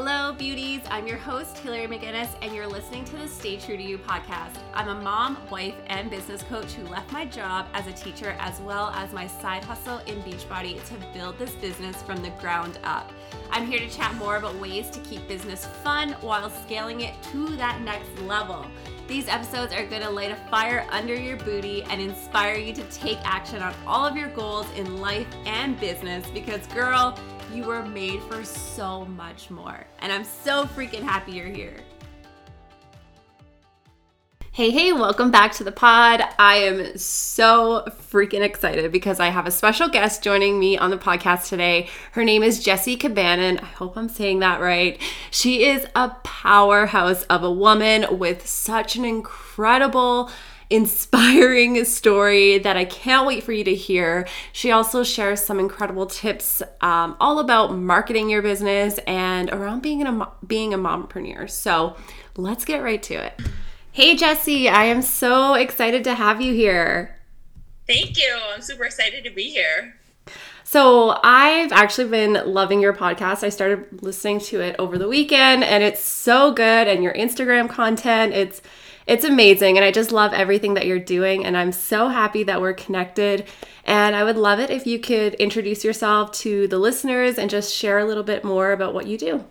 Hello, beauties. I'm your host, Hillary McGinnis, and you're listening to the Stay True to You podcast. I'm a mom, wife, and business coach who left my job as a teacher as well as my side hustle in Beachbody to build this business from the ground up. I'm here to chat more about ways to keep business fun while scaling it to that next level. These episodes are going to light a fire under your booty and inspire you to take action on all of your goals in life and business because, girl, you were made for so much more. And I'm so freaking happy you're here. Hey, hey, welcome back to the pod. I am so freaking excited because I have a special guest joining me on the podcast today. Her name is Jessie Cabanon. I hope I'm saying that right. She is a powerhouse of a woman with such an incredible inspiring story that I can't wait for you to hear. She also shares some incredible tips um, all about marketing your business and around being a being a mompreneur. So let's get right to it. Hey, Jesse, I am so excited to have you here. Thank you. I'm super excited to be here. So, I've actually been loving your podcast. I started listening to it over the weekend and it's so good and your Instagram content, it's it's amazing and I just love everything that you're doing and I'm so happy that we're connected. And I would love it if you could introduce yourself to the listeners and just share a little bit more about what you do.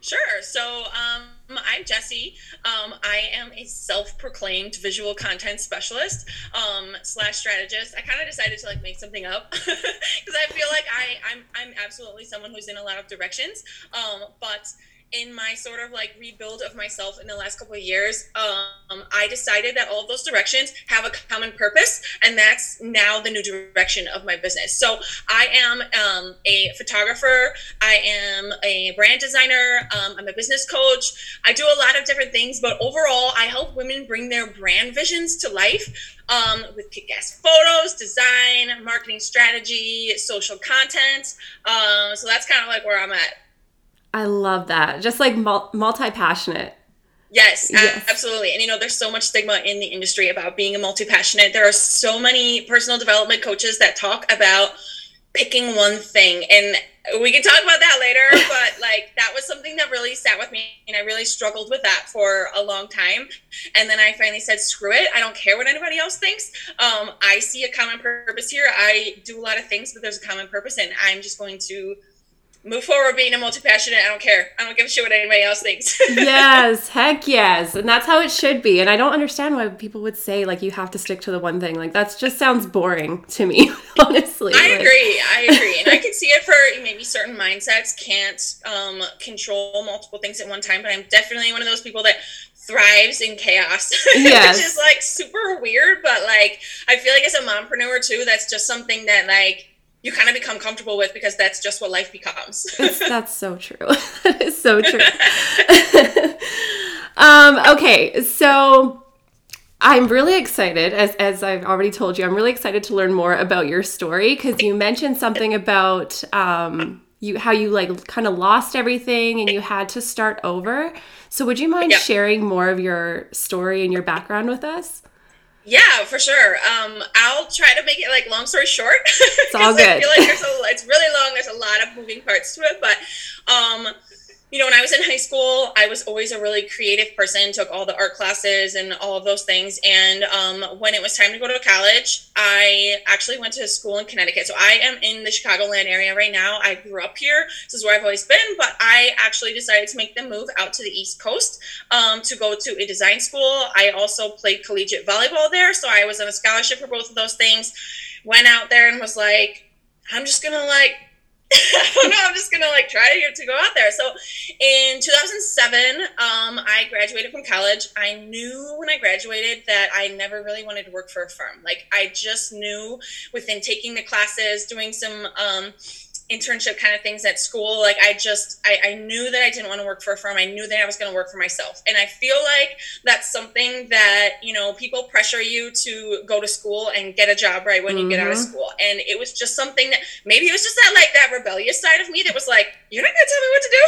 Sure. So, um I'm Jesse. Um, I am a self-proclaimed visual content specialist um, slash strategist. I kind of decided to like make something up because I feel like I I'm I'm absolutely someone who's in a lot of directions. Um, but in my sort of like rebuild of myself in the last couple of years, um, I decided that all of those directions have a common purpose, and that's now the new direction of my business. So I am um, a photographer, I am a brand designer, um, I'm a business coach. I do a lot of different things, but overall, I help women bring their brand visions to life um, with kick-ass photos, design, marketing strategy, social content. Um, so that's kind of like where I'm at. I love that. Just like multi passionate. Yes, yes, absolutely. And you know, there's so much stigma in the industry about being a multi passionate. There are so many personal development coaches that talk about picking one thing. And we can talk about that later, but like that was something that really sat with me. And I really struggled with that for a long time. And then I finally said, screw it. I don't care what anybody else thinks. Um, I see a common purpose here. I do a lot of things, but there's a common purpose. And I'm just going to move forward being a multi-passionate i don't care. I don't give a shit what anybody else thinks. Yes heck yes. And that's how it should be. And i don't understand why people would say like you have to stick to the one thing. Like that just sounds boring to me honestly. I like. agree. I agree. And i can see it for maybe certain mindsets can't um, control multiple things at one time but i'm definitely one of those people that thrives in chaos yes. which is like super weird but like i feel like as a mompreneur too that's just something that like you kind of become comfortable with because that's just what life becomes. that's, that's so true. that is so true. um, okay, so I'm really excited, as, as I've already told you, I'm really excited to learn more about your story because you mentioned something about um, you how you like kind of lost everything and you had to start over. So would you mind sharing more of your story and your background with us? Yeah, for sure. Um, I'll try to make it like long story short. It's all good. I feel like there's a, it's really long. There's a lot of moving parts to it, but um, you know, when I was in high school, I was always a really creative person, took all the art classes and all of those things. And um, when it was time to go to college, I actually went to school in Connecticut. So I am in the Chicagoland area right now. I grew up here. This is where I've always been, but I actually decided to make the move out to the East Coast um, to go to a design school. I also played collegiate volleyball there. So I was on a scholarship for both of those things. Went out there and was like, I'm just going to like I don't know. I'm just gonna like try to to go out there. So, in 2007, um, I graduated from college. I knew when I graduated that I never really wanted to work for a firm. Like I just knew within taking the classes, doing some um, internship kind of things at school like i just I, I knew that i didn't want to work for a firm. I knew that i was going to work for myself. And i feel like that's something that you know people pressure you to go to school and get a job right when mm-hmm. you get out of mm-hmm. school. And it was just something that maybe it was just that like that rebellious side of me that was like you're not going to tell me what to do.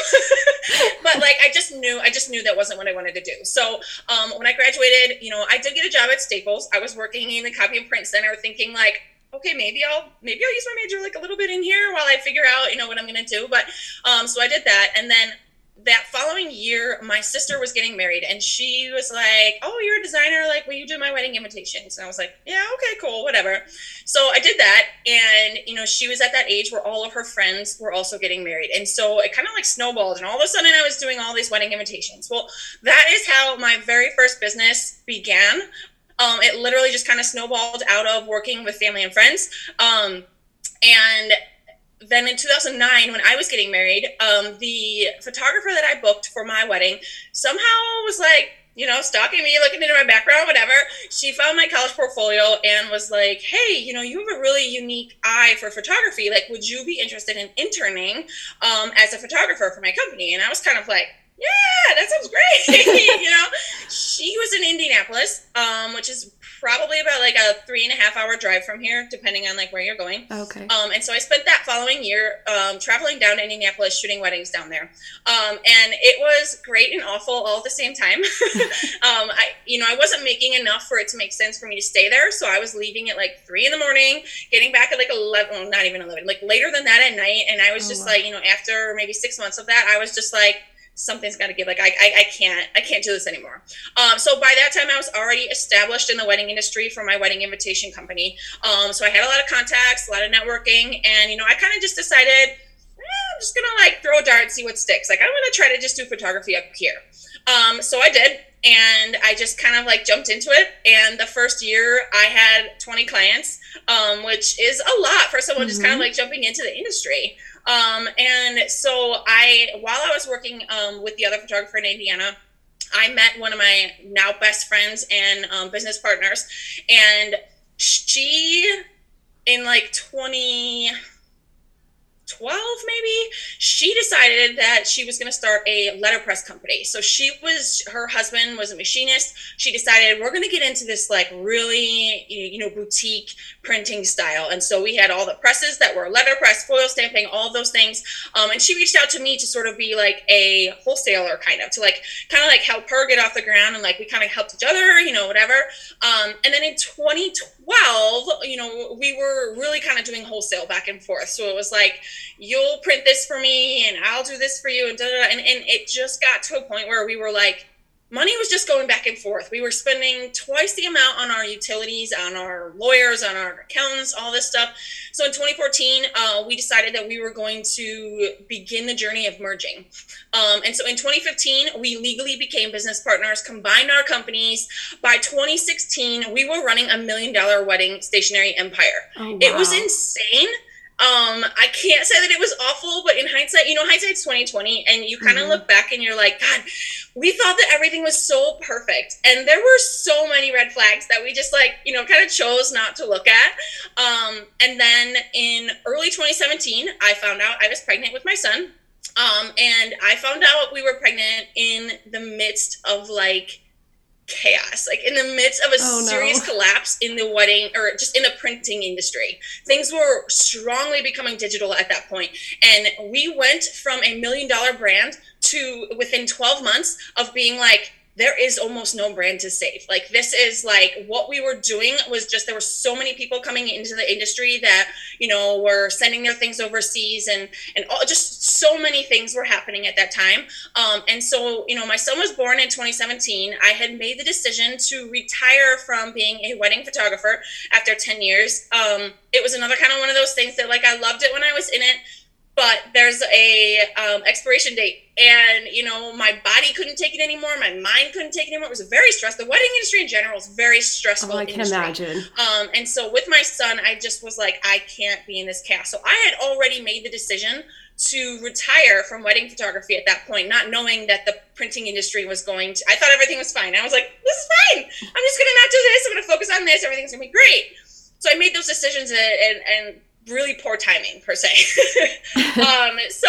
But like i just knew i just knew that wasn't what i wanted to do. So um, when i graduated you know i did get a job at staples. I was working in the copy and print center thinking like okay, maybe I'll maybe I'll use my major like a little bit in here while I figure out you know what I'm gonna do. But um, so I did that, and then that following year, my sister was getting married, and she was like, "Oh, you're a designer. Like, will you do my wedding invitations?" And I was like, "Yeah, okay, cool, whatever." So I did that, and you know, she was at that age where all of her friends were also getting married, and so it kind of like snowballed, and all of a sudden, I was doing all these wedding invitations. Well, that is how my very first business began. Um, it literally just kind of snowballed out of working with family and friends. Um, and then in 2009 when i was getting married um, the photographer that i booked for my wedding somehow was like you know stalking me looking into my background whatever. She found my college portfolio and was like hey you know you have a really unique eye for photography. Like would you be interested in interning um, as a photographer for my company? And i was kind of like yeah, that sounds great. you know, she was in Indianapolis, um, which is probably about like a three and a half hour drive from here, depending on like where you're going. Okay. Um, and so I spent that following year um, traveling down to Indianapolis, shooting weddings down there. Um, and it was great and awful all at the same time. um, I, you know, I wasn't making enough for it to make sense for me to stay there, so I was leaving at like three in the morning, getting back at like eleven, well, not even eleven, like later than that at night. And I was oh, just wow. like, you know, after maybe six months of that, I was just like something's got to give. Like I, I, I, can't, I can't do this anymore. Um, so by that time, I was already established in the wedding industry for my wedding invitation company. Um, so I had a lot of contacts, a lot of networking, and you know, I kind of just decided, eh, I'm just gonna like throw a dart and see what sticks. Like I'm gonna try to just do photography up here. Um, so I did, and I just kind of like jumped into it. And the first year, I had 20 clients, um, which is a lot for someone mm-hmm. just kind of like jumping into the industry. Um, and so I, while I was working um, with the other photographer in Indiana, I met one of my now best friends and um, business partners, and she, in like 20, 12 maybe she decided that she was going to start a letterpress company. So she was her husband was a machinist. She decided we're going to get into this like really you know boutique printing style. And so we had all the presses that were letterpress foil stamping all those things. Um, and she reached out to me to sort of be like a wholesaler kind of to like kind of like help her get off the ground and like we kind of helped each other you know whatever. Um, and then in 2012 you know we were really kind of doing wholesale back and forth. So it was like you'll print this for me and I'll do this for you and da, da, da. And, and it just got to a point where we were like, money was just going back and forth. We were spending twice the amount on our utilities, on our lawyers, on our accountants, all this stuff. So in 2014, uh, we decided that we were going to begin the journey of merging. Um, and so in 2015, we legally became business partners, combined our companies. By 2016, we were running a million dollar wedding stationery empire. Oh, wow. It was insane um, I can't say that it was awful, but in hindsight, you know, hindsight's twenty twenty, and you kind of mm-hmm. look back and you're like, God, we thought that everything was so perfect, and there were so many red flags that we just like, you know, kind of chose not to look at. Um, and then in early 2017, I found out I was pregnant with my son, um, and I found out we were pregnant in the midst of like chaos like in the midst of a oh, serious no. collapse in the wedding or just in the printing industry things were strongly becoming digital at that point and we went from a million dollar brand to within 12 months of being like there is almost no brand to save. Like this is like what we were doing was just there were so many people coming into the industry that you know were sending their things overseas and and all, just so many things were happening at that time. Um, and so you know my son was born in 2017. I had made the decision to retire from being a wedding photographer after 10 years. Um, it was another kind of one of those things that like I loved it when I was in it but there's a um, expiration date. And you know my body couldn't take it anymore. My mind couldn't take it anymore. It was very stressful the wedding industry in general is very stressful oh, i can industry. imagine. Um, and so with my son i just was like i can't be in this chaos so i had already made the decision to retire from wedding photography at that point not knowing that the printing industry was going to i thought everything was fine. I was like this is fine. I'm just gonna not do this. I'm gonna focus on this. Everything's gonna be great. So i made those decisions and, and, and really poor timing per se. um, so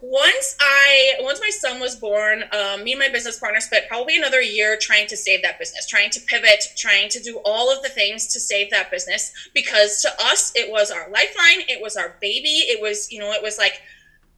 once I once my son was born, um, me and my business partner spent probably another year trying to save that business, trying to pivot, trying to do all of the things to save that business because to us it was our lifeline, it was our baby, it was you know it was like.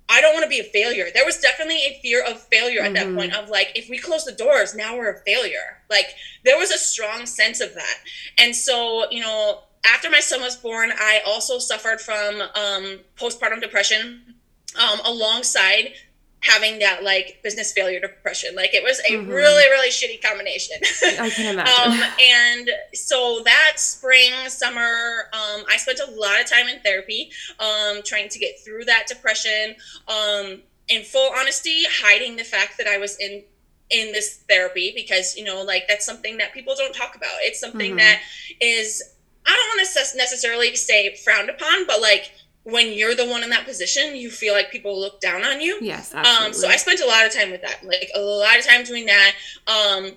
I don't want to be a failure. There was definitely a fear of failure at mm-hmm. that point of like, if we close the doors, now we're a failure. Like, there was a strong sense of that. And so, you know, after my son was born, I also suffered from um, postpartum depression um, alongside having that like business failure depression. Like it was a mm-hmm. really, really shitty combination. I can imagine. um, and so that spring, summer, um, I spent a lot of time in therapy, um, trying to get through that depression. Um, in full honesty, hiding the fact that I was in in this therapy because you know like that's something that people don't talk about it's something mm-hmm. that is i don't want to necessarily say frowned upon but like when you're the one in that position, you feel like people look down on you. Yes, absolutely. Um, so I spent a lot of time with that, like a lot of time doing that. Um,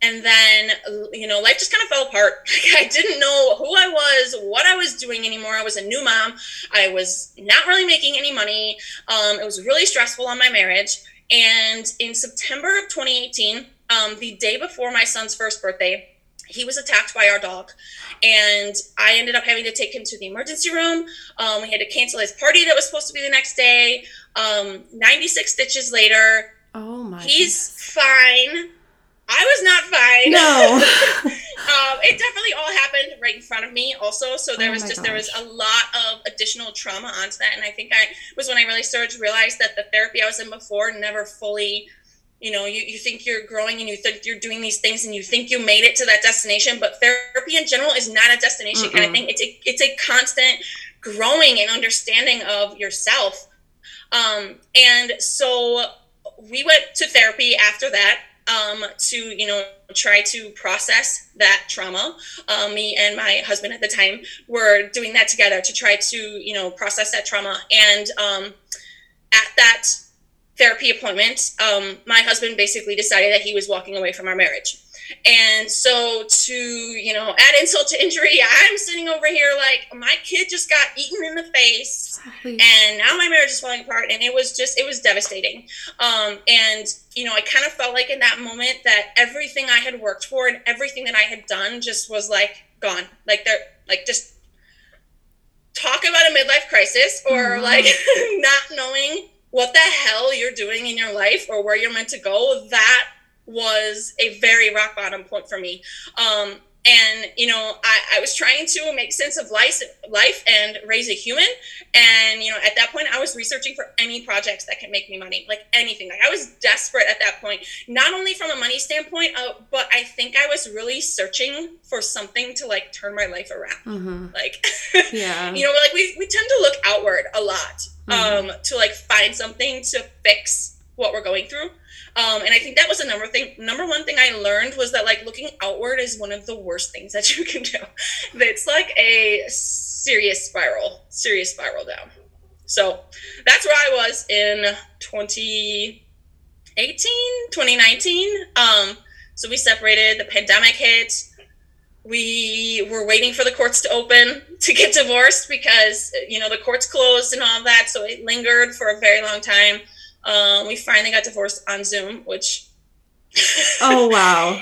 and then, you know, life just kind of fell apart. Like I didn't know who I was, what I was doing anymore. I was a new mom. I was not really making any money. Um, it was really stressful on my marriage. And in September of 2018, um, the day before my son's first birthday, he was attacked by our dog and i ended up having to take him to the emergency room. Um, we had to cancel his party that was supposed to be the next day. Um, 96 stitches later oh my he's goodness. fine. I was not fine. No. Um, it definitely all happened right in front of me also so there oh was just gosh. there was a lot of additional trauma onto that and i think i was when i really started to realize that the therapy i was in before never fully you know you, you think you're growing and you think you're doing these things and you think you made it to that destination but therapy in general is not a destination. Mm-mm. kind of thing it's a it's a constant growing and understanding of yourself. Um, and so we went to therapy after that um, to you know try to process that trauma. Um, me and my husband at the time were doing that together to try to you know process that trauma. And um, at that therapy appointment, um, my husband basically decided that he was walking away from our marriage. And so, to you know, add insult to injury, I'm sitting over here like my kid just got eaten in the face, and now my marriage is falling apart. And it was just, it was devastating. Um, and you know, I kind of felt like in that moment that everything I had worked for and everything that I had done just was like gone. Like they're like just talk about a midlife crisis or mm-hmm. like not knowing what the hell you're doing in your life or where you're meant to go, that was a very rock bottom point for me. Um, and you know I, I was trying to make sense of life life and raise a human. And you know at that point i was researching for any projects that can make me money like anything. Like i was desperate at that point not only from a money standpoint uh, but i think i was really searching for something to like turn my life around. Mm-hmm. like yeah. you know like we, we tend to look outward a lot mm-hmm. um to like find something to fix what we're going through um, and I think that was the number thing. Number one thing I learned was that like looking outward is one of the worst things that you can do. It's like a serious spiral, serious spiral down. So that's where I was in 2018, 2019. Um, so we separated. The pandemic hit. We were waiting for the courts to open to get divorced because you know the courts closed and all that. So it lingered for a very long time. Um, we finally got divorced on Zoom, which. oh wow.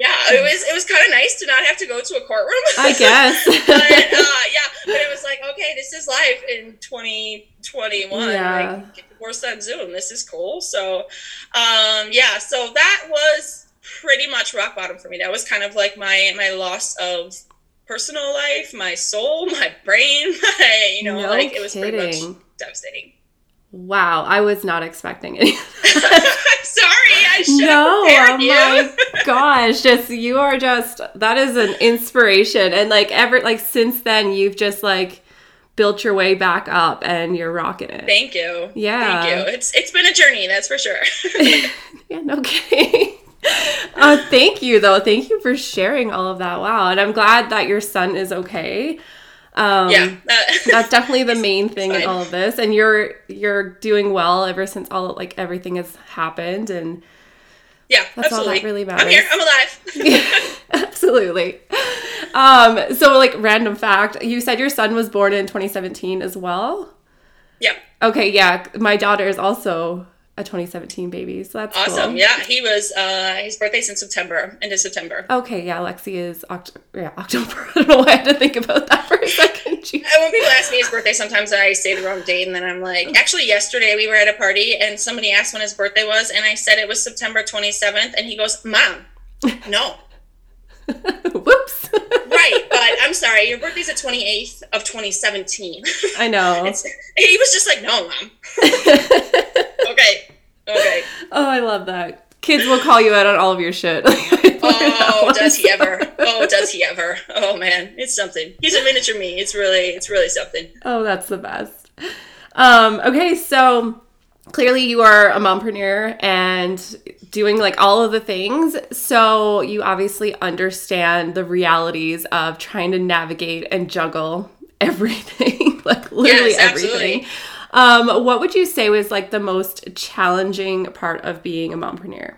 yeah, it was it was kind of nice to not have to go to a courtroom. I guess. but uh, yeah, but it was like, okay, this is life in 2021. Yeah. Like, get divorced on Zoom. This is cool. So, um, yeah, so that was pretty much rock bottom for me. That was kind of like my my loss of personal life, my soul, my brain, my you know, no like it was pretty much devastating. Wow, I was not expecting it. I'm sorry, I should no, have oh you. my gosh, just you are just that is an inspiration, and like ever like since then you've just like built your way back up and you're rocking it. Thank you. Yeah, thank you. It's it's been a journey, that's for sure. yeah, no kidding. uh, thank you though. Thank you for sharing all of that. Wow, and I'm glad that your son is okay. Um, yeah, that's definitely the main thing in all of this. And you're you're doing well ever since all like everything has happened, and yeah, that's absolutely. all that really matters. I'm here. I'm alive. yeah, absolutely. Um, so like random fact, you said your son was born in 2017 as well. Yeah. Okay. Yeah, my daughter is also a 2017 baby. So that's awesome. Cool. Yeah, he was. Uh, his birthday's in September, into September. Okay, yeah, Lexi is Oct- yeah October. I don't know why I had to think about that for a second. Jeez. when people ask me his birthday, sometimes I say the wrong date, and then I'm like, actually, yesterday we were at a party, and somebody asked when his birthday was, and I said it was September 27th, and he goes, "Mom, no." Whoops. right, but I'm sorry, your birthday's the 28th of 2017. I know. he was just like, no, mom. Okay, Oh, I love that. Kids will call you out on all of your shit. oh, does he ever? Oh, does he ever? Oh man, it's something. He's a miniature me. It's really, it's really something. Oh, that's the best. Um, okay, so clearly you are a mompreneur and doing like all of the things. So you obviously understand the realities of trying to navigate and juggle everything, like literally Yes, absolutely. everything. Um, what would you say was like the most challenging part of being a mompreneur?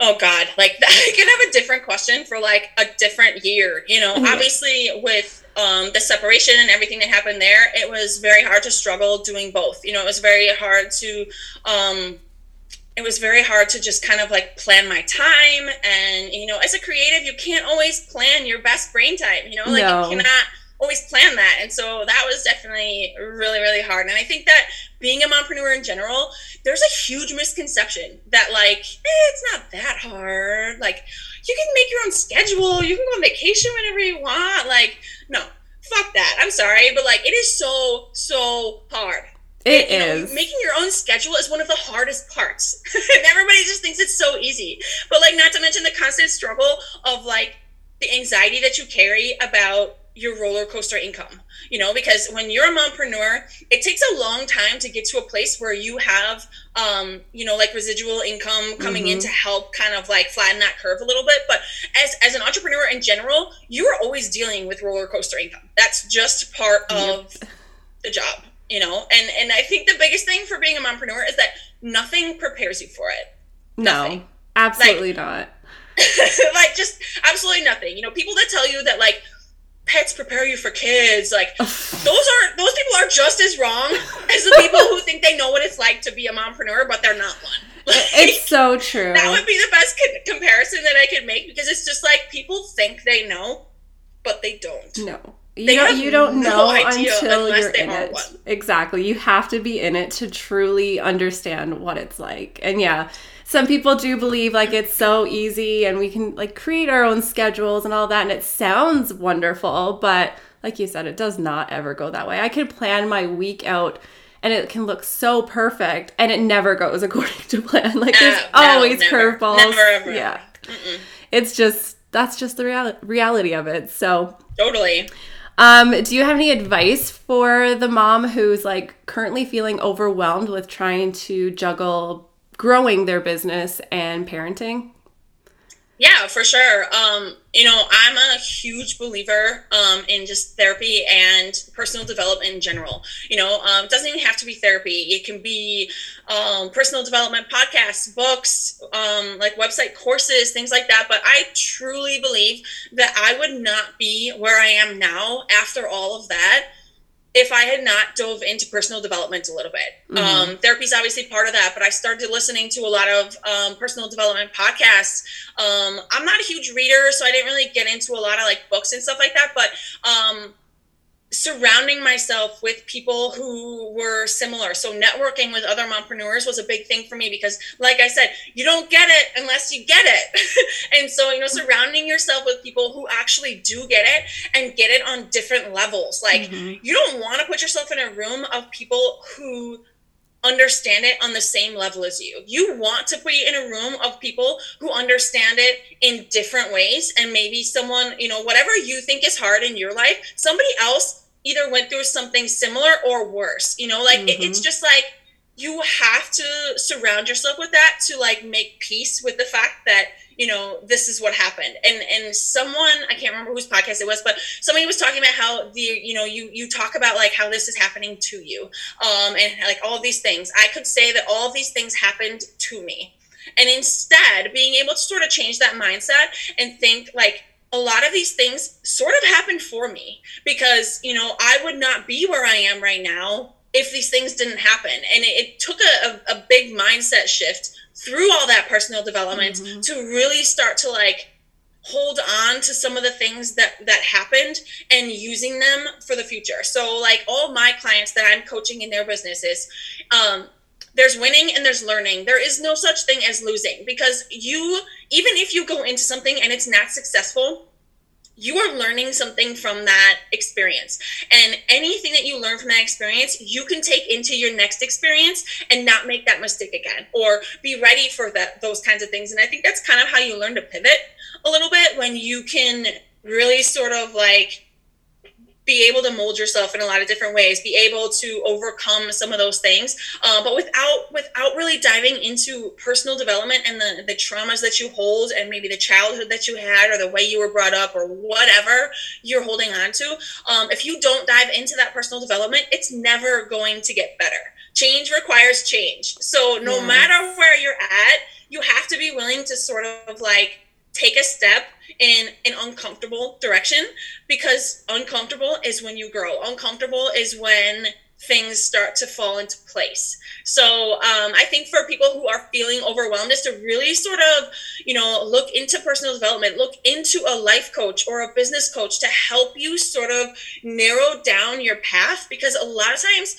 Oh God, like I could have a different question for like a different year. You know, Yeah. obviously with um, the separation and everything that happened there, it was very hard to struggle doing both. You know, it was very hard to. Um, it was very hard to just kind of like plan my time and you know as a creative you can't always plan your best brain time you know like No. you cannot always plan that. And so that was definitely really really hard. And i think that being a mompreneur in general there's a huge misconception that like eh, it's not that hard. Like you can make your own schedule. You can go on vacation whenever you want. Like no fuck that. I'm sorry but like it is so so hard. It you know, making your own schedule is one of the hardest parts. And everybody just thinks it's so easy. But like not to mention the constant struggle of like the anxiety that you carry about your roller coaster income you know because when you're a mompreneur it takes a long time to get to a place where you have um you know like residual income coming in Mhm. to help kind of like flatten that curve a little bit. But as as an entrepreneur in general you're always dealing with roller coaster income. That's just part of the job you know? And and i think the biggest thing for being a mompreneur is that nothing prepares you for it. No, nothing. absolutely not. like just absolutely nothing. You know people that tell you that like pets prepare you for kids like those are those people are just as wrong as the people who think they know what it's like to be a mompreneur but they're not one Like, It's so true. that would be the best co- comparison that i could make because it's just like people think they know but they don't No. You They don't, you don't no know until you're they in are it. one. Exactly. You have to be in it to truly understand what it's like. And yeah, some people do believe like it's so easy and we can like create our own schedules and all that and it sounds wonderful, but like you said it does not ever go that way. I can plan my week out and it can look so perfect and it never goes according to plan. Like there's Uh, no, always curveballs. Never, ever, yeah. Mm-mm. It's just that's just the real- reality of it. So totally um, do you have any advice for the mom who's like currently feeling overwhelmed with trying to juggle growing their business and parenting? Yeah, for sure. Um, you know, I'm a huge believer um, in just therapy and personal development in general. You know, um, it doesn't even have to be therapy. It can be um, personal development podcasts, books, um, like website courses, things like that. But I truly believe that I would not be where I am now after all of that if I had not dove into personal development a little bit. Mhm. Um, therapy's obviously part of that, but I started listening to a lot of um, personal development podcasts. Um, I'm not a huge reader, so I didn't really get into a lot of like books and stuff like that. But um, surrounding myself with people who were similar, so networking with other mompreneurs was a big thing for me because, like I said, you don't get it unless you get it. and so, you know, surrounding yourself with people who actually do get it and get it on different levels, like Mhm. you don't want to put yourself in a room of people who understand it on the same level as you. You want to put you in a room of people who understand it in different ways and maybe someone, you know, whatever you think is hard in your life, somebody else either went through something similar or worse. You know, like it- it's Mhm. just like you have to surround yourself with that to like make peace with the fact that you know this is what happened and and someone i can't remember whose podcast it was but somebody was talking about how the you know you you talk about like how this is happening to you um and like all these things i could say that all these things happened to me and instead being able to sort of change that mindset and think like a lot of these things sort of happened for me because you know i would not be where i am right now if these things didn't happen and it, it took a, a, a big mindset shift through all that personal development Mhm. to really start to like hold on to some of the things that that happened and using them for the future so like all my clients that i'm coaching in their businesses um, there's winning and there's learning there is no such thing as losing because you even if you go into something and it's not successful you are learning something from that experience. And anything that you learn from that experience, you can take into your next experience and not make that mistake again or be ready for that those kinds of things. And I think that's kind of how you learn to pivot a little bit when you can really sort of like be able to mold yourself in a lot of different ways be able to overcome some of those things uh, but without without really diving into personal development and the, the traumas that you hold and maybe the childhood that you had or the way you were brought up or whatever you're holding on to um, if you don't dive into that personal development it's never going to get better change requires change so no yes. matter where you're at you have to be willing to sort of like take a step in an uncomfortable direction because uncomfortable is when you grow. Uncomfortable is when things start to fall into place. So um, I think for people who are feeling overwhelmed is to really sort of, you know, look into personal development, look into a life coach or a business coach to help you sort of narrow down your path because a lot of times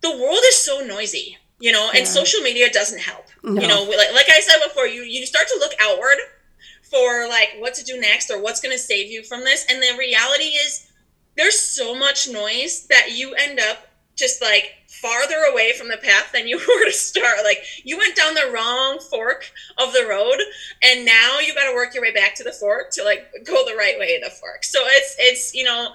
the world is so noisy, you know, and yeah. social media doesn't help. No. You know, like, like I said before, you you start to look outward for like what to do next or what's going to save you from this. And the reality is there's so much noise that you end up just like farther away from the path than you were to start. Like you went down the wrong fork of the road and now you got to work your way back to the fork to like go the right way in the fork. So it's it's you know,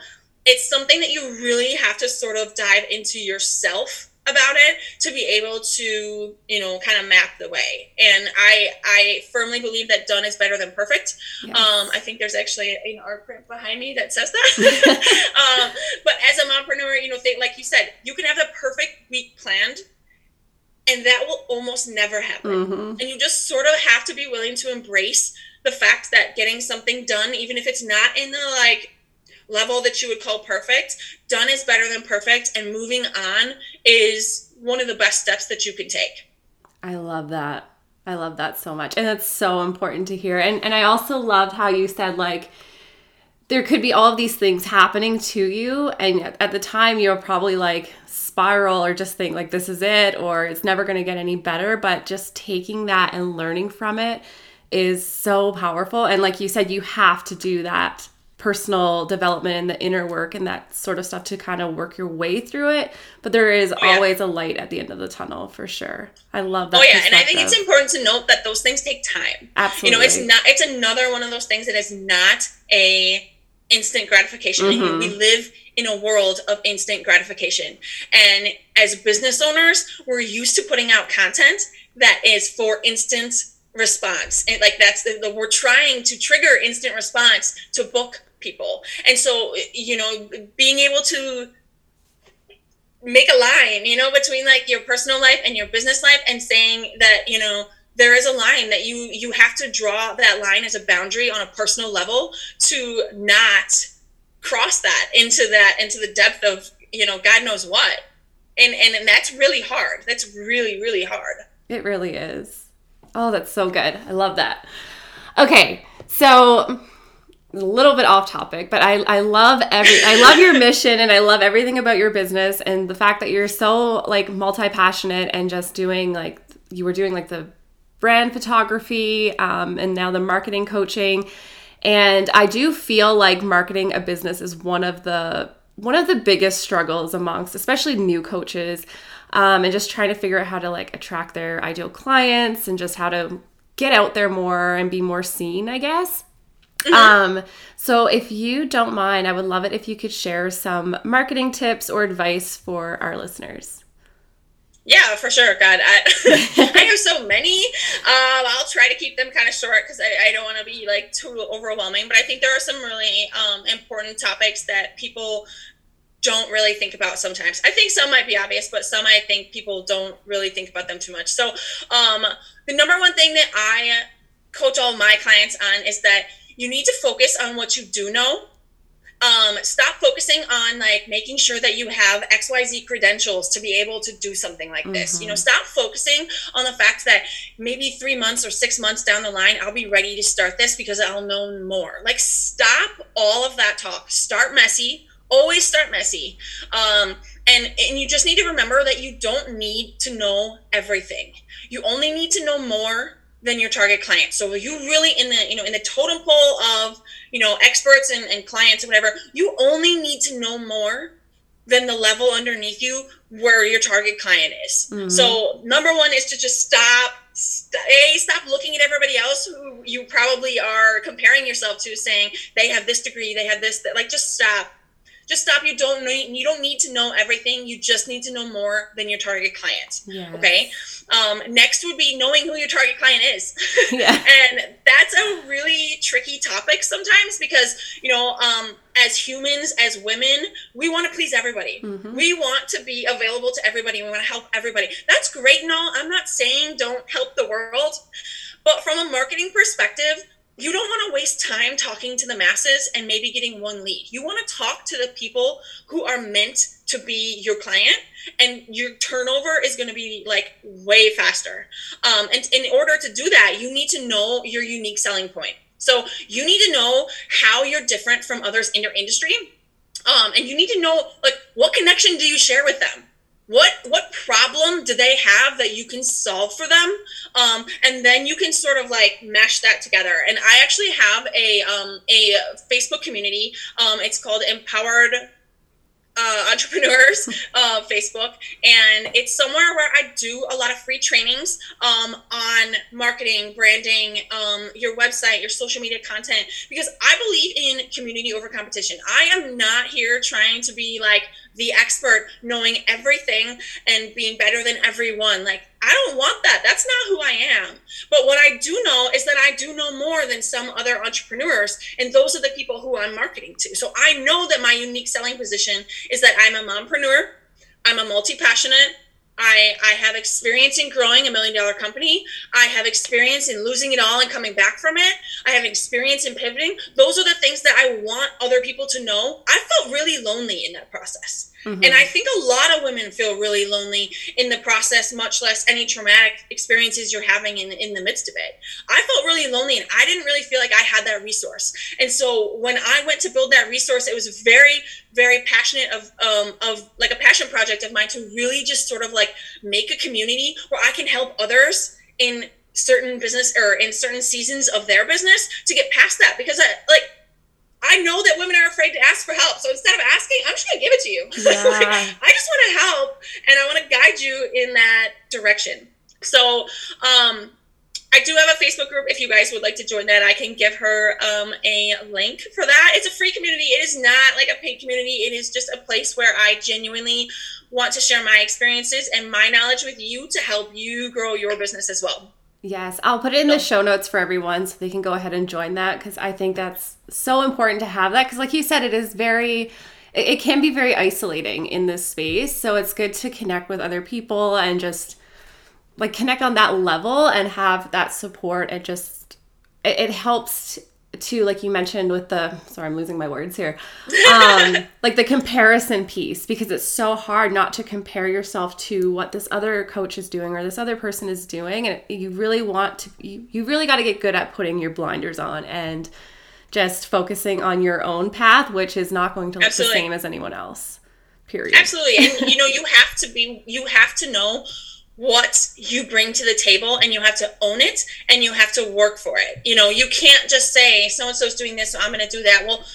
it's something that you really have to sort of dive into yourself about it to be able to you know kind of map the way and i i firmly believe that done is better than perfect yes. um i think there's actually an art print behind me that says that um but as a mompreneur you know think like you said you can have the perfect week planned and that will almost never happen mm-hmm. and you just sort of have to be willing to embrace the fact that getting something done even if it's not in the like level that you would call perfect. Done is better than perfect, and moving on is one of the best steps that you can take. I love that. I love that so much. And that's so important to hear. And and I also loved how you said like there could be all of these things happening to you and at the time you're probably like spiral or just think like this is it or it's never going to get any better, but just taking that and learning from it is so powerful and like you said you have to do that personal development and the inner work and that sort of stuff to kind of work your way through it. But there is oh, yeah. always a light at the end of the tunnel for sure. I love that. Oh yeah, and I think it's important to note that those things take time. Absolutely. You know, it's not it's another one of those things that is not a instant gratification. Mm-hmm. We live in a world of instant gratification. And as business owners, we're used to putting out content that is for instant response and like that's the, the, we're trying to trigger instant response to book people. And so, you know, being able to make a line, you know, between like your personal life and your business life and saying that, you know, there is a line that you you have to draw that line as a boundary on a personal level to not cross that into that into the depth of, you know, God knows what. And and, and that's really hard. That's really really hard. It really is. Oh, that's so good. I love that. Okay. So a little bit off topic, but I, I love every I love your mission and I love everything about your business and the fact that you're so like multi passionate and just doing like you were doing like the brand photography um, and now the marketing coaching and I do feel like marketing a business is one of the one of the biggest struggles amongst especially new coaches um, and just trying to figure out how to like attract their ideal clients and just how to get out there more and be more seen I guess. Um, so if you don't mind, I would love it if you could share some marketing tips or advice for our listeners. Yeah, for sure. God, I, I have so many. Um, I'll try to keep them kind of short because I, I, don't want to be like too overwhelming. But I think there are some really um, important topics that people don't really think about sometimes. I think some might be obvious, but some I think people don't really think about them too much. So, um, the number one thing that I coach all my clients on is that you need to focus on what you do know. Um, stop focusing on like making sure that you have xyz credentials to be able to do something like this. Mm-hmm. you know mm-hmm. stop focusing on the fact that maybe three months or six months down the line i'll be ready to start this because i'll know more. Like stop all of that talk. Start messy. Always start messy. Um, and and you just need to remember that you don't need to know everything. You only need to know more than your target client. So you really in the you know in the totem pole of you know experts and, and clients and whatever, you only need to know more than the level underneath you where your target client is. Mm-hmm. So number one is to just stop st- a stop looking at everybody else who you probably are comparing yourself to saying they have this degree, they have this that like just stop just stop. You don't need you don't need to know everything. You just need to know more than your target client. Yes. Okay. Um, next would be knowing who your target client is. Yeah. and that's a really tricky topic sometimes because you know, um, as humans, as women, we want to please everybody. Mm-hmm. We want to be available to everybody. We want to help everybody. That's great and all. I'm not saying don't help the world, but from a marketing perspective, you don't want to waste time talking to the masses and maybe getting one lead. You want to talk to the people who are meant to be your client, and your turnover is going to be like way faster. Um, and in order to do that, you need to know your unique selling point. So you need to know how you're different from others in your industry. Um, and you need to know like what connection do you share with them what what problem do they have that you can solve for them? Um, and then you can sort of like mesh that together. And i actually have a um, a facebook community. Um, it's called empowered uh, entrepreneurs uh, Facebook, and it's somewhere where I do a lot of free trainings um, on marketing, branding, um, your website, your social media content, because I believe in community over competition. I am not here trying to be like the expert, knowing everything and being better than everyone. Like I don't want that. That's not who I am. But what I do know is that I do know more than some other entrepreneurs. And those are the people who I'm marketing to. So I know that my unique selling position is that I'm a mompreneur, I'm a multi passionate, I, I have experience in growing a million dollar company. I have experience in losing it all and coming back from it. I have experience in pivoting. Those are the things that I want other people to know. I felt really lonely in that process. Mm-hmm. And I think a lot of women feel really lonely in the process, much less any traumatic experiences you're having in, in the midst of it. I felt really lonely and I didn't really feel like I had that resource. And so when I went to build that resource, it was very, very passionate of, um, of like a passion project of mine to really just sort of like make a community where I can help others in certain business or in certain seasons of their business to get past that because I like I know that women are afraid to ask for help. So instead of asking, I'm just going to give it to you. Yeah. like, I just want to help and I want to guide you in that direction. So, um, I do have a Facebook group. If you guys would like to join that, I can give her um, a link for that. It's a free community. It is not like a paid community. It is just a place where I genuinely want to share my experiences and my knowledge with you to help you grow your business as well. Yes, I'll put it in the show notes for everyone so they can go ahead and join that because I think that's so important to have that because, like you said, it is very, it, can be very isolating in this space. So it's good to connect with other people and just like connect on that level and have that support. It just, it, it helps to like you mentioned with the sorry i'm losing my words here um like the comparison piece because it's so hard not to compare yourself to what this other coach is doing or this other person is doing and you really want to you, you really got to get good at putting your blinders on and just focusing on your own path which is not going to look Absolutely. the same as anyone else period Absolutely. And you know, you have to be you have to know what you bring to the table and you have to own it and you have to work for it. You know, you can't just say so and so's doing this, so I'm going to do that. Well,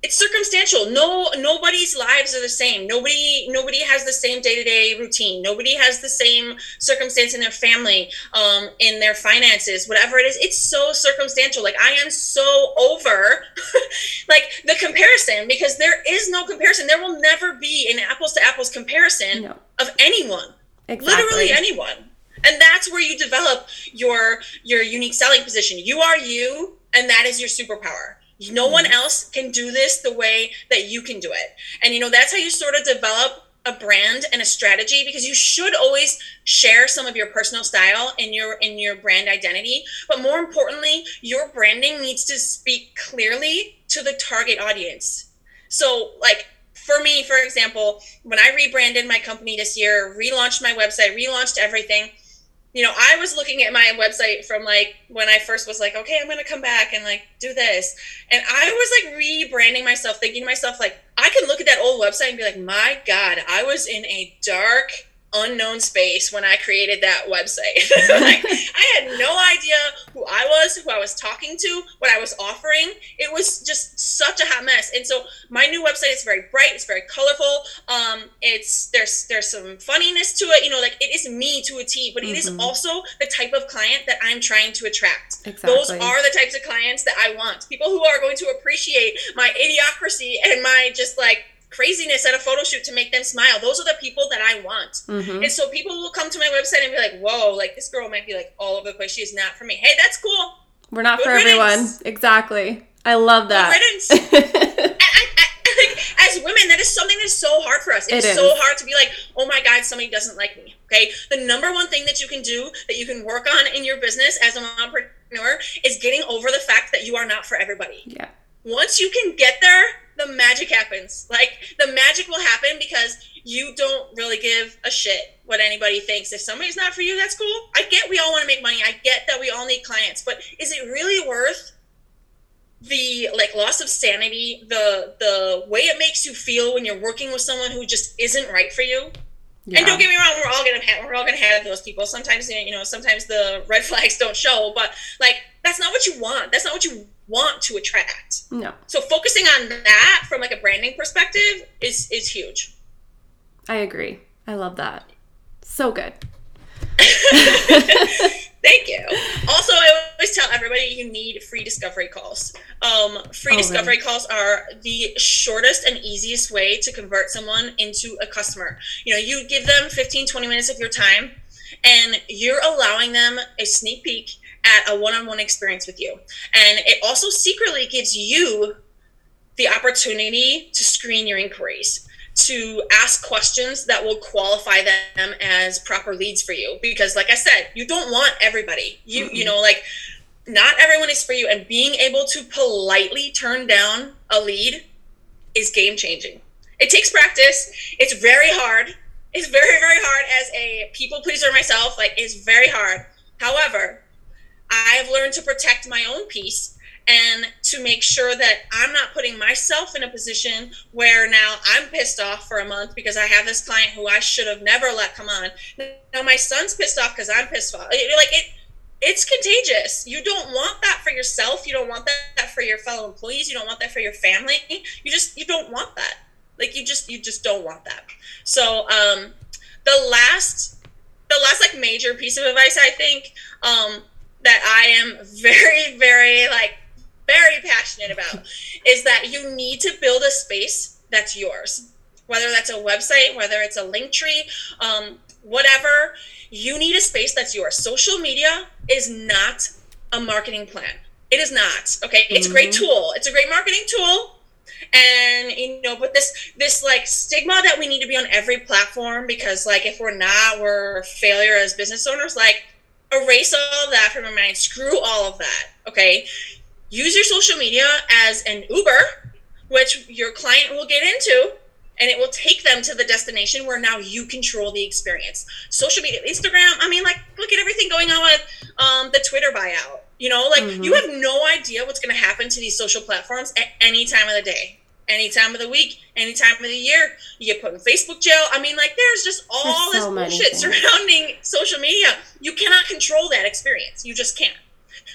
it's circumstantial. No nobody's lives are the same. Nobody nobody has the same day-to-day routine. Nobody has the same circumstance in their family, um, in their finances, whatever it is. It's so circumstantial. Like I am so over like the comparison because there is no comparison. There will never be an apples to apples comparison no. of anyone Exactly. Literally anyone. And that's where you develop your your unique selling position. You are you and that is your superpower. No one mm-hmm. else can do this the way that you can do it. And you know, that's how you sort of develop a brand and a strategy because you should always share some of your personal style in your in your brand identity but more importantly your branding needs to speak clearly to the target audience so like for me, for example, when I rebranded my company this year, relaunched my website, relaunched everything, you know, I was looking at my website from like when I first was like, okay, I'm going to come back and like do this. And I was like rebranding myself, thinking to myself, like, I can look at that old website and be like, my God, I was in a dark unknown space when I created that website. like, I had no idea who I was, who I was talking to, what I was offering. It was just such a hot mess. And so my new website is very bright, it's very colorful. Um, it's there's there's some funniness to it, you know, like it is me to a T, but mm-hmm. it is mm-hmm. also the type of client that I'm trying to attract. Exactly. Those are the types of clients that I want. People who are going to appreciate my idiocracy and my just like craziness at a photo shoot to make them smile. Those are the people that I want. Mm-hmm. And so people will come to my website and be like, whoa, like this girl might be like all over the place. She is not for me. Hey, that's cool. We're not Good for riddance. everyone. Exactly. I love that. as women, that is something that's so hard for us. It's it so hard to be like, oh my God, somebody doesn't like me. Okay. The number one thing that you can do that you can work on in your business as an entrepreneur is getting over the fact that you are not for everybody. Yeah. Once you can get there, the magic happens. Like the magic will happen because you don't really give a shit what anybody thinks. If somebody's not for you, that's cool. I get we all want to make money. I get that we all need clients, but is it really worth the like loss of sanity, the the way it makes you feel when you're working with someone who just isn't right for you? Yeah. And don't get me wrong, we're all gonna have we're all gonna have those people. Sometimes you know, sometimes the red flags don't show, but like that's not what you want. That's not what you want to attract. No. So focusing on that from like a branding perspective is is huge. I agree. I love that. So good. Thank you. Also, I always tell everybody you need free discovery calls. Um, free oh, discovery calls are the shortest and easiest way to convert someone into a customer. You know, you give them 15, 20 minutes of your time, and you're allowing them a sneak peek at a one-on-one experience with you. And it also secretly gives you the opportunity to screen your inquiries to ask questions that will qualify them as proper leads for you. Because like i said you don't want everybody. You mm-hmm. you know like not everyone is for you. And being able to politely turn down a lead is game changing. It takes practice. It's very hard. It's very very hard as a people pleaser myself. Like it's very hard. However I've learned to protect my own peace and to make sure that I'm not putting myself in a position where now I'm pissed off for a month because I have this client who I should have never let come on. Now my son's pissed off because I'm pissed off. Like it, it's contagious. You don't want that for yourself. You don't want that for your fellow employees. You don't want that for your family. You just you don't want that. Like you just you just don't want that. So um, the last the last like major piece of advice I think um, that I am very, very like very passionate about is that you need to build a space that's yours. Whether that's a website, whether it's a link tree, um, whatever, you need a space that's yours. Social media is not a marketing plan. It is not. Okay. It's mm-hmm. a great mm-hmm. tool. It's a great marketing tool. And you know, but this this like stigma that we need to be on every platform because like if we're not, we're failure as business owners. Like erase all of that from your mind. Screw all of that. Okay. Use your social media as an Uber, which your client will get into, and it will take them to the destination where now you control the experience. Social media, Instagram, I mean, like, look at everything going on with um, the Twitter buyout. You know, like, mm-hmm. you have no idea what's going to happen to these social platforms at any time of the day any time of the week, any time of the year. You get put in Facebook jail. I mean, like there's just all there's so this bullshit surrounding social media. You cannot control that experience. You just can't.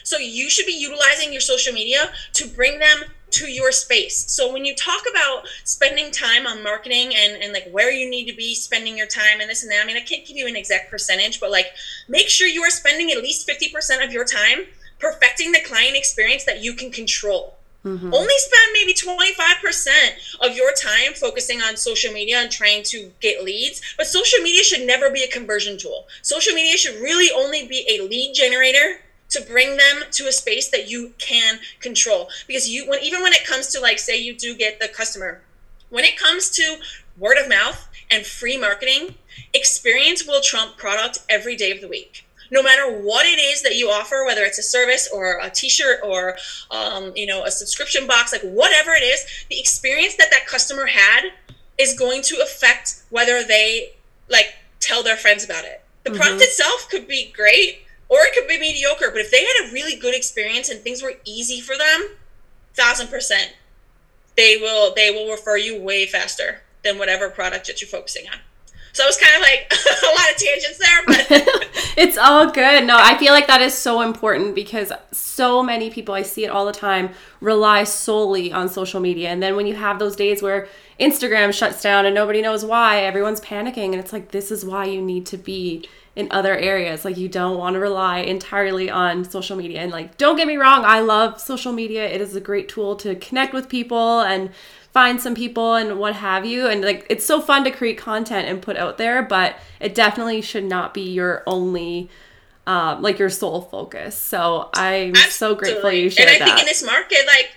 So you should be utilizing your social media to bring them to your space. So when you talk about spending time on marketing and, and like where you need to be spending your time and this and that, I mean, I can't give you an exact percentage, but like make sure you are spending at least 50% of your time perfecting the client experience that you can control. Mm-hmm. Only spend maybe 25% of your time focusing on social media and trying to get leads. But social media should never be a conversion tool. Social media should really only be a lead generator to bring them to a space that you can control. Because you when even when it comes to like say you do get the customer, when it comes to word of mouth and free marketing, experience will trump product every day of the week no matter what it is that you offer, whether it's a service or a T-shirt or um, you know a subscription box, like whatever it is, the experience that that customer had is going to affect whether they like tell their friends about it. The mm-hmm. product itself could be great or it could be mediocre, but if they had a really good experience and things were easy for them, thousand percent, they will they will refer you way faster than whatever product that you're focusing on. So it was kind of like a lot of tangents there, but it's all good. No, I feel like that is so important because so many people, I see it all the time, rely solely on social media. And then when you have those days where Instagram shuts down and nobody knows why, everyone's panicking. And it's like, this is why you need to be in other areas. Like, you don't want to rely entirely on social media. And, like, don't get me wrong, I love social media. It is a great tool to connect with people and find some people and what have you. And, like, it's so fun to create content and put out there, but it definitely should not be your only. Um, like your sole focus. So I'm Absolutely. so grateful you shared that. And I that. think in this market, like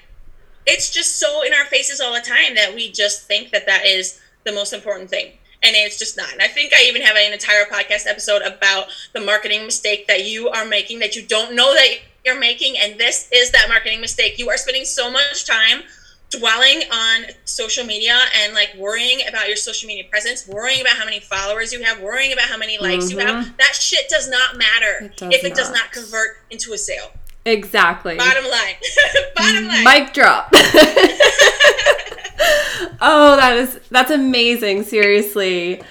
it's just so in our faces all the time that we just think that that is the most important thing and it's just not and i think i even have an entire podcast episode about the marketing mistake that you are making that you don't know that you're making and this is that marketing mistake you are spending so much time dwelling on social media and like worrying about your social media presence worrying about how many followers you have worrying about how many likes mm-hmm. you have mm-hmm. that shit does not matter it does if it not. does not convert into a sale Exactly. Bottom line. Bottom line. Mic drop. oh, that is that's amazing. Seriously.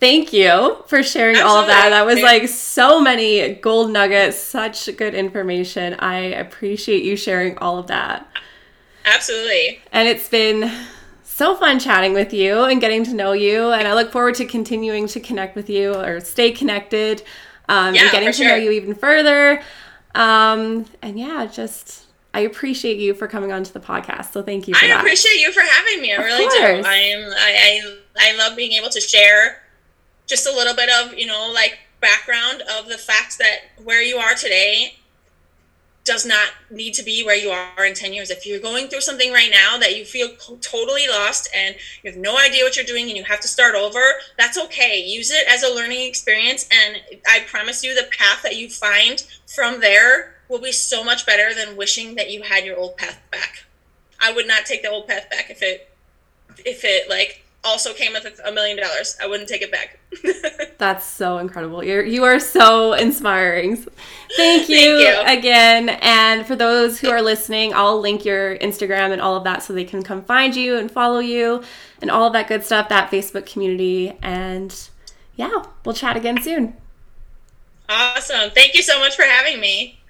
Thank you for sharing Absolutely. all of that. That was like so many gold nuggets, such good information. I appreciate you sharing all of that. Absolutely. And it's been so fun chatting with you and getting to know you. And I look forward to continuing to connect with you or stay connected um, yeah, and getting to sure. know you even further. Um, and yeah, just I appreciate you for coming onto the podcast. So thank you. I that. appreciate you for having me. I of really course. do. I am. I, I I love being able to share just a little bit of you know like background of the fact that where you are today does not need to be where you are in 10 years. If you're going through something right now that you feel totally lost and you have no idea what you're doing and you have to start over, that's okay. Use it as a learning experience. And I promise you, the path that you find from there will be so much better than wishing that you had your old path back. I would not take the old path back if it, if it like also came with a million dollars. I wouldn't take it back. That's so incredible. You're you are so inspiring. Thank you, Thank you, again. And for those who are listening, I'll link your Instagram and all of that so they can come find you and follow you and all of that good stuff, that Facebook community. And yeah, we'll chat again soon. Awesome. Thank you so much for having me.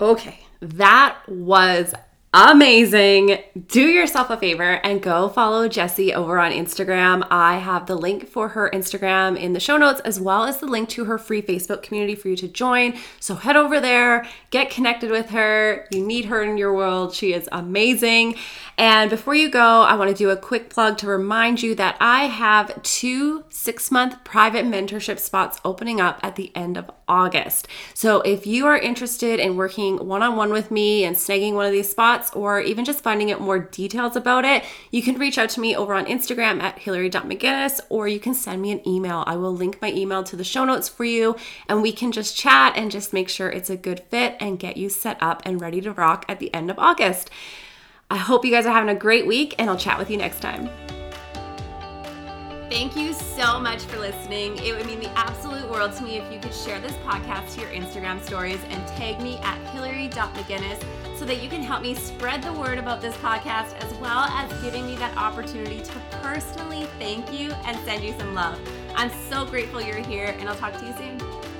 Okay, that was amazing. Do yourself a favor and go follow Jessie over on Instagram. I have the link for her Instagram in the show notes, as well as the link to her free Facebook community for you to join. So head over there, get connected with her. You need her in your world. She is amazing. And before you go, I want to do a quick plug to remind you that I have two six month private mentorship spots opening up at the end of August. So if you are interested in working one on one with me and snagging one of these spots, or even just finding out more details about it, you can reach out to me over on Instagram at hillary.mcginnis, or you can send me an email. I will link my email to the show notes for you, and we can just chat and just make sure it's a good fit and get you set up and ready to rock at the end of August. I hope you guys are having a great week, and I'll chat with you next time. Thank you so much for listening. It would mean the absolute world to me if you could share this podcast to your Instagram stories and tag me at hillary.mcginnis so that you can help me spread the word about this podcast as well as giving me that opportunity to personally thank you and send you some love. I'm so grateful you're here, and I'll talk to you soon.